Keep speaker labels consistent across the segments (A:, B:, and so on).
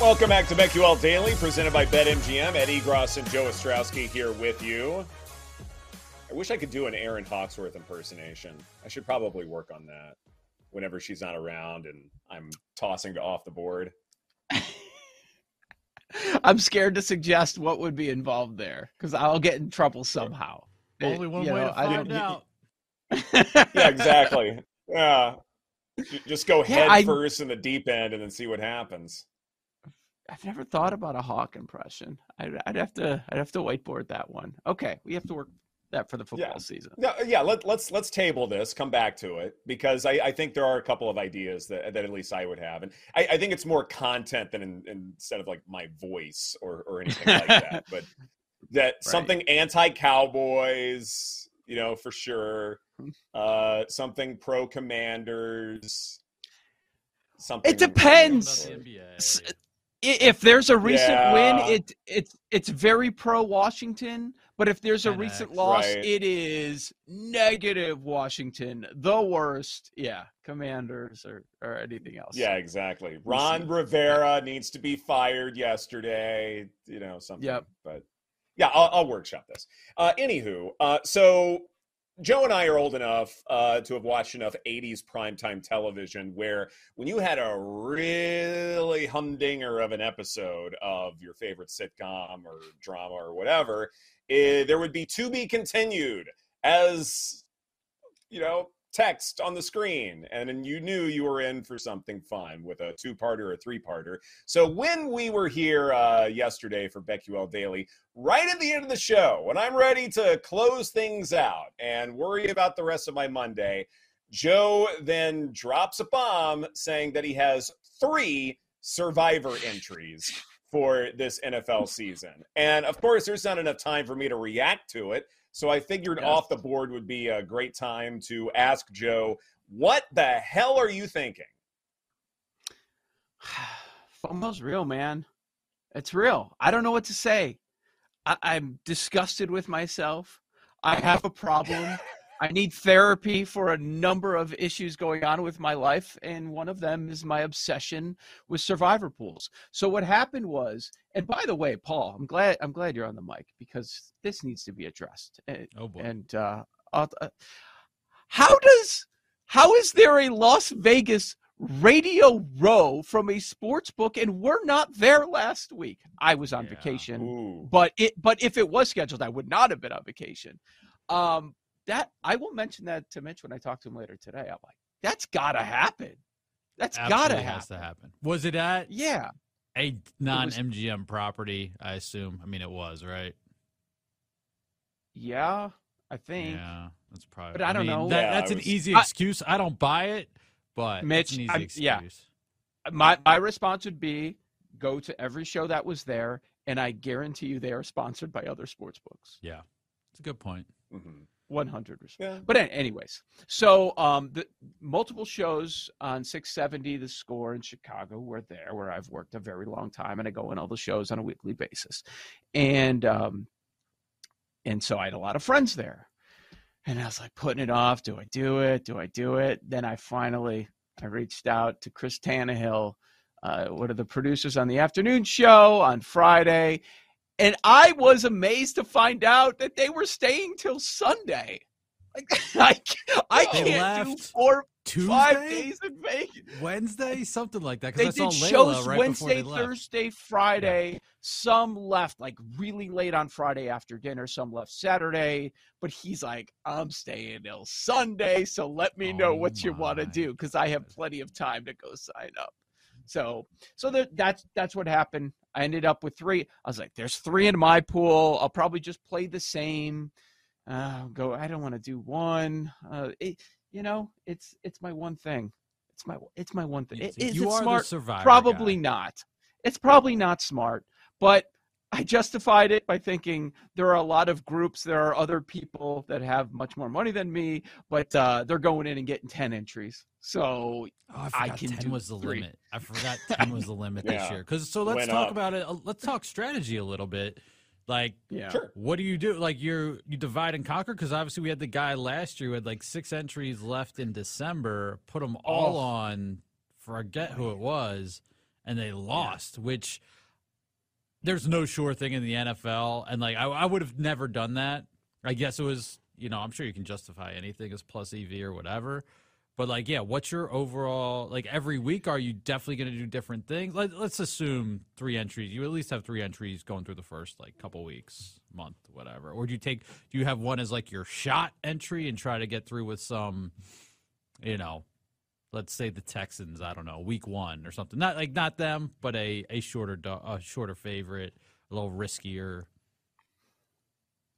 A: Welcome back to BetQL Daily, presented by BetMGM. Ed Egros and Joe Ostrowski here with you. I wish I could do an Erin Hawksworth impersonation. I should probably work on that whenever she's not around and I'm tossing to off the board.
B: I'm scared to suggest what would be involved there because I'll get in trouble somehow.
C: Only one
B: You
C: way
B: know,
C: to
B: I
C: find
B: don't-
C: out.
A: Yeah, exactly. yeah. Just go
B: Yeah,
A: head
B: I-
A: first in the deep end and then see what happens.
B: I've never thought about a hawk impression. I'd, I'd have to I'd have to whiteboard that one. Okay, we have to work that for the football
A: Yeah.
B: season.
A: No, yeah, let, let's let's table this, come back to it, because I, I think there are a couple of ideas that, that at least I would have, and I, I think it's more content than in, instead of like my voice or, or anything like that. But that something anti-cowboys, you know, for sure.
B: Hmm.
A: Uh, something pro commanders. Something.
B: It depends.
C: About the
B: S-
C: NBA.
B: I- If there's a recent win,
A: Yeah.
B: it it's it's very pro Washington. But if there's a
C: 10X.
B: recent loss,
A: Right.
B: it is negative Washington, the worst. Yeah, Commanders or or anything else.
A: Yeah, exactly. Ron. Rivera needs to be fired yesterday. You know something.
B: Yep.
A: But yeah, I'll, I'll workshop this. Uh, anywho, uh, so Joe and I are old enough uh, to have watched enough '80s primetime television where when you had a really humdinger of an episode of your favorite sitcom or drama or whatever, eh, there would be to be continued as you know text on the screen and then you knew you were in for something fun with a two-parter or a three-parter so when we were here uh, yesterday for BetQL Daily, right at the end of the show, when I'm ready to close things out and worry about the rest of my Monday, Joe then drops a bomb saying that he has three survivor entries for this NFL season. And of course, there's not enough time for me to react to it. So I figured
B: Yes.
A: off the board would be a great time to ask Joe, what the hell are you thinking?
B: FOMO's real, man. It's real. I don't know what to say. I, I'm disgusted with myself. I have a problem. I need therapy for a number of issues going on with my life, and one of them is my obsession with survivor pools. So what happened was, and by the way, Paul, I'm glad I'm glad you're on the mic because this needs to be addressed. And,
C: Oh boy.
B: and uh, uh, how does how is there a Las Vegas radio row from a sports book and we're not there last week? I was on
C: Yeah.
B: vacation,
A: Ooh.
B: but it but if it was scheduled, I would not have been on vacation. Um, that I will mention that to Mitch when I talk to him later today. I'm like, that's gotta happen. That's
C: Absolutely gotta
B: happen.
C: Has to happen. Was it at
B: yeah
C: a non MGM property? I assume. I mean, it was right.
B: Yeah, I think.
C: Yeah, that's probably.
B: But I, I don't
C: mean,
B: know.
C: That,
A: yeah,
C: that's
A: was,
C: an easy excuse. I, I, don't buy it, but
B: Mitch, yeah. My my response would be go to every show that was there, and I guarantee you they are sponsored by other sports books.
C: Yeah, it's a good point.
B: Mm-hmm. 100.
A: Yeah.
B: But anyways, so um, the multiple shows on 670 The Score in Chicago were there where I've worked a very long time and I go in all the shows on a weekly basis. And um, and so I had a lot of friends there. And I was like putting it off, do I do it? Do I do it? Then I finally I reached out to Chris Tannehill, uh, one of the producers on the afternoon show on Friday, and I was amazed to find out that they were staying till Sunday. Like I, I can't do four
C: Tuesday,
B: Five days in Vegas.
C: Wednesday, something like that.
B: They
C: I
B: did shows
C: right
B: Wednesday. Thursday, Friday. Some left like really late on Friday after dinner. Some left Saturday. But he's like, I'm staying till Sunday, so let me oh know
C: Oh
B: what you want to do because I have plenty of time to go sign up. So, so that, that's that's what happened. I ended up with three. I was like, "There's three in my pool. I'll probably just play the same." Uh, go. I don't want to do one. Uh, it, you know, it's it's my one thing. It's my it's my one thing.
C: You-
B: Is
C: you
B: it
C: are
B: smart?
C: the survivor.
B: Probably
C: guy.
B: not. It's probably not smart, but I justified it by thinking there are a lot of groups, there are other people that have much more money than me, but uh, they're going in and getting 10 entries. So
C: Oh, I
B: I
C: forgot
B: can
C: ten
B: do
C: was the
B: three.
C: limit. I forgot ten was the limit this year. Because so let's
A: Went
C: talk
A: up.
C: about it. uh, Let's talk strategy a little bit. Like,
B: yeah.
A: Sure.
C: what do you do? Like, you're you divide and conquer. Because obviously we had the guy last year who had like six entries left in December. Put them all
B: Oh.
C: on. Forget who it was, and they lost. Which there's no sure thing in the NFL, and like I, I would have never done that. I guess it was, you know, I'm sure you can justify anything as plus EV or whatever. But like, yeah, what's your overall like every week? Are you definitely going to do different things? Let, let's assume three entries. You at least have three entries going through the first like couple weeks, month, whatever. Or do you take? Do you have one as like your shot entry and try to get through with some, you know, let's say the Texans. I don't know, week one or something. Not like not them, but a a shorter a shorter favorite, a little riskier.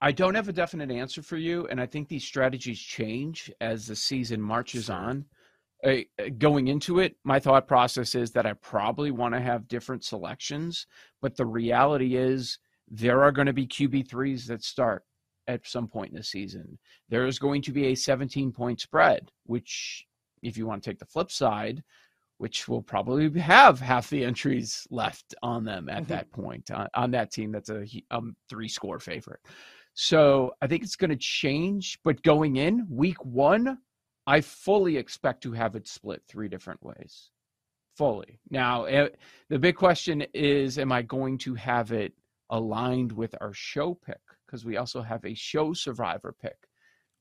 B: I don't have a definite answer for you, and I think these strategies change as the season marches
C: Sure.
B: on. Uh, going into it, my thought process is that I probably want to have different selections, but the reality is there are going to be QB3s that start at some point in the season. There is going to be a 17 point spread, which, if you want to take the flip side, which will probably have half the entries left on them at
A: Mhm.
B: that point on, on that team that's a um, three score favorite. So I think it's going to change. But going in week one, I fully expect to have it split three different ways. Fully. Now, eh, the big question is Am I going to have it aligned with our show pick? Because we also have a show survivor pick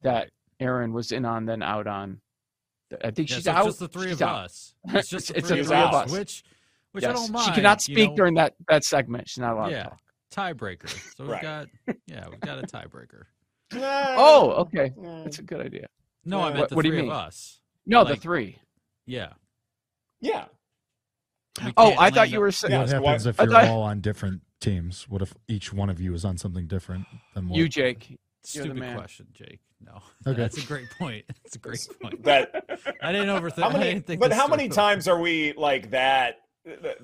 B: that Erin was in on, then out on. I think
C: Yeah,
B: she's
C: so it's
B: out.
C: just the three
B: She's
C: of
B: out.
C: us. It's just the
B: It's
C: three,
A: the
C: of,
A: three of
C: us,
A: us.
C: which which I don't mind.
B: She cannot
C: you
B: speak
C: know?
B: during that that segment. She's not allowed
C: Yeah.
B: to talk.
C: tiebreaker. So we've
A: Right.
C: got yeah, we've got a tiebreaker.
B: Oh, okay. That's a good idea.
C: No, I
A: What-
C: meant the
B: what do you
C: three
B: mean?
C: of us.
B: No,
C: Like-
B: the three.
C: Yeah.
A: yeah.
B: Oh, I thought you were saying
D: what happens if you're
B: thought-
D: all on different teams? What if each one of you is on something different than what?
B: you, Jake. You're the
C: Stupid question, Jake. No,
D: Okay.
C: that's a great point. That's a great point.
A: That
C: I didn't overthink.
A: how
C: I
A: many?
C: didn't think
A: But how many
C: through.
A: times are we like that?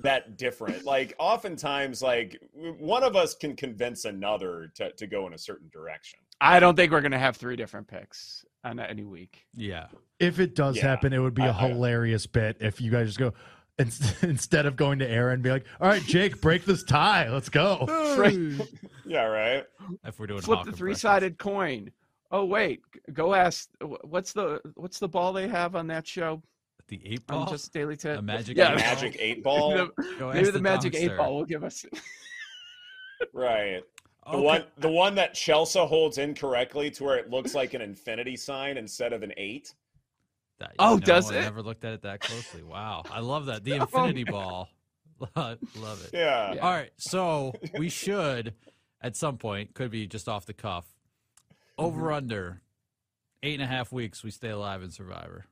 A: That different? Like oftentimes, like one of us can convince another to, to go in a certain direction.
B: I don't think we're gonna have three different picks on any week.
C: Yeah.
D: If it does
A: Yeah.
D: happen, it would be a
A: I- I-
D: hilarious bit if you guys just go ins- instead of going to Erin, be like, "All right, Jake, break this tie. Let's go."
A: Yeah, right.
C: If we're doing
B: Flip
C: Hawk
B: the three-sided coin. Oh wait, go ask. What's the what's the ball they have on that show?
C: The eight
B: On
C: ball.
B: just Daily Tip.
C: a magic.
B: Yeah.
C: eight ball?
A: Magic eight ball.
B: The-
C: Go
B: maybe
C: ask
B: the magic eight ball will give us.
A: right. The
C: Okay.
A: one, the one that Chelsea holds incorrectly to where it looks like an infinity sign instead of an eight.
C: That-
B: Oh,
C: know,
B: does
C: I
B: it?
C: never looked at it that closely. Wow, I love that. The infinity ball. love it.
A: Yeah.
B: Yeah.
C: All right, so we should at some point could be just off the cuff. Over
B: Mm-hmm.
C: under eight and a half weeks. We stay alive in Survivor.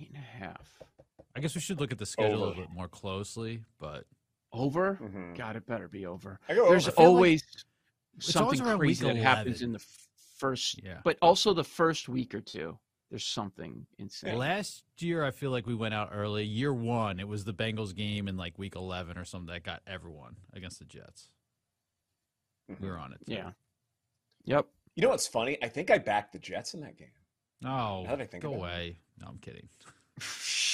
B: Eight and a half.
C: I guess we should look at the schedule a little bit more closely, but
B: Over.
A: Mhm.
B: God, it better be over.
A: I go
B: There's
A: over.
C: feel like
B: always
C: always
B: something crazy
C: week
B: that happens in the first,
C: Yeah.
B: but also the first week or two. There's something insane.
C: last year I feel like we went out early. Year one, it was the Bengals game in like week eleven or something that got everyone against the Jets. We mm-hmm. were on it. too.
B: Yeah. Yep.
A: You know what's funny? I think I backed the Jets in that game.
C: Oh,
A: Now that I think
C: go
A: about it.
C: away. No, I'm kidding.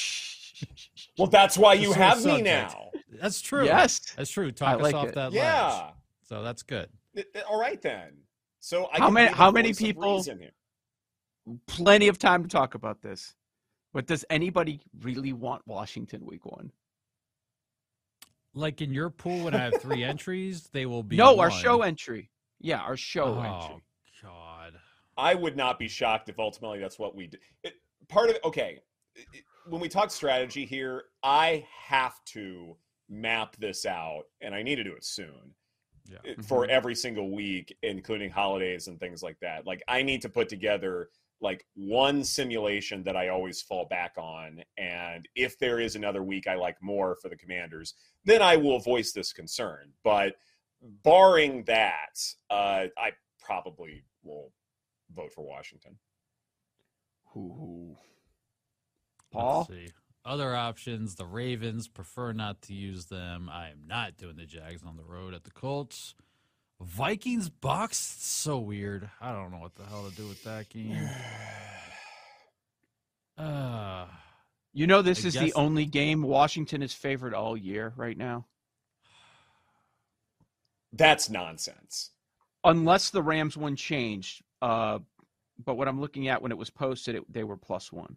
A: Well, that's why you have me
C: subject.
A: now.
C: That's true.
B: Yes.
C: That's true. Talk
B: like
C: us off
B: it.
C: that ledge.
A: Yeah.
C: So that's good.
A: It- it- All right then. So I
B: How many- how many people-
A: reason here.
B: Plenty of time to talk about this. But does anybody really want Washington week one?
C: Like in your pool, when I have three entries, they will be
B: no, our show entry. Yeah, our show entry.
C: Oh
B: entry.
C: God.
A: I would not be shocked if ultimately that's what we did. It, part of it, okay, when we talk strategy here, I have to map this out, and I need to do it soon
C: Yeah.
A: it- for mm-hmm. every single week, including holidays and things like that. Like I need to put together like one simulation that I always fall back on, and if there is another week I like more for the Commanders, then I will voice this concern. But barring that, uh, I probably will vote for Washington.
B: Ooh.
C: Let's
B: Paul?
C: see. Other options, the Ravens prefer not to use them. I am not doing the Jags on the road at the Colts. Vikings Bucks, so weird. I don't know what the hell to do with that game. Uh,
B: You know, this
C: I
B: is the only game Washington is favored all year right now,
A: That's nonsense.
B: unless the Rams one changed. Uh, but what I'm looking at when it was posted, it, they were plus one.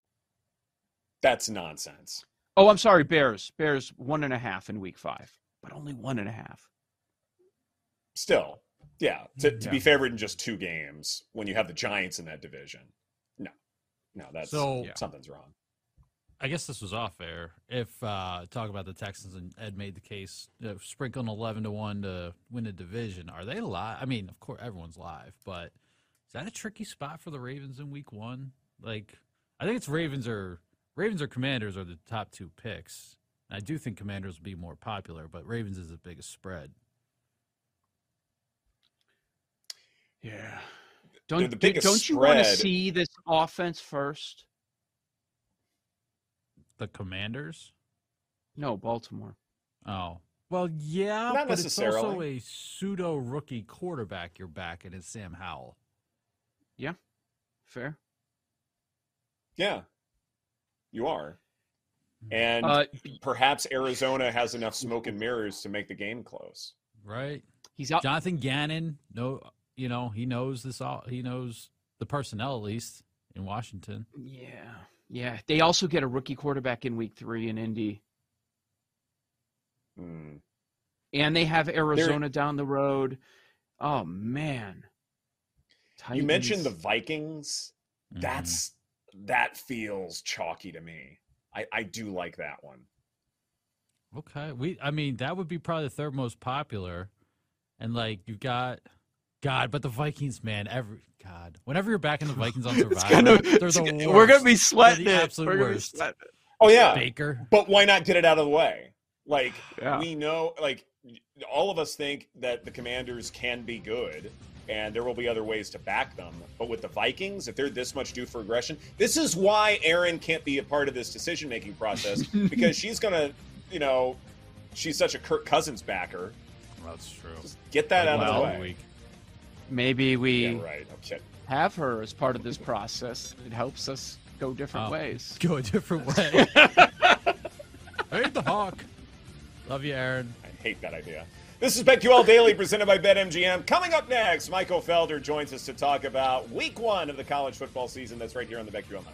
A: That's nonsense.
B: Oh, I'm sorry, Bears. Bears one and a half in week five, but only one and a half.
A: Still, yeah. To, to be favored in just two games when you have the Giants in that division. No, no, that's
C: So-
B: Yeah.
A: something's wrong.
C: I guess this was off air. If uh, talk about the Texans and Ed made the case, uh, sprinkling eleven to one to win a division. Are they live? I mean, of course, everyone's live, but is that a tricky spot for the Ravens in Week One? Like, I think it's Ravens or Ravens or Commanders are the top two picks. I do think Commanders will be more popular, but Ravens is the biggest spread.
B: Yeah. Don't
A: the biggest
B: don't you want to see this offense first?
C: The Commanders?
B: No, Baltimore.
C: Oh. Well, yeah,
A: Not
C: but it's also a pseudo rookie quarterback you're backing is Sam Howell. Yeah.
B: Fair.
A: Yeah, you are. And
B: Uh,
A: perhaps Arizona has enough smoke and mirrors to make the game close.
C: Right?
B: he's out.
C: Jonathan Gannon, no, you know he knows this. All he knows the personnel at least in Washington.
B: Yeah. Yeah. They also get a rookie quarterback in week three in Indy.
A: Hmm.
B: And they have Arizona down the road. Oh man.
A: You mentioned the
B: Titans.
A: Vikings. That's that feels chalky to me. I, I do like that one.
C: okay. We, I mean, that would be probably the third most popular, and like you've got God, but the Vikings, man, every God, whenever you're backing the Vikings on Survivor,
B: gonna-
C: they're
B: it's
C: the
B: gonna- We're gonna be sweating
C: the
B: it.
C: absolute
B: We're gonna be
C: worst.
B: sweating it.
A: Oh yeah,
C: Baker.
A: but why not get it out of the way? Like
B: Yeah.
A: we know, like all of us think that the Commanders can be good, and there will be other ways to back them. But with the Vikings, if they're this much due for aggression, this is why Erin can't be a part of this decision making process because she's gonna, you know, she's such a Kirk Cousins backer.
C: That's true.
A: Just get that out of
B: Well,
A: the way.
C: week.
B: Maybe we
A: Yeah, right. Okay.
B: have her as part of this process. It helps us go different
C: Oh.
B: ways.
C: Go a different way. I hate the hawk. Love you, Erin.
A: I hate that idea. This is BetQL Daily presented by BetMGM. Coming up next, Michael Felder joins us to talk about week one of the college football season. That's right here on the BetQL Network.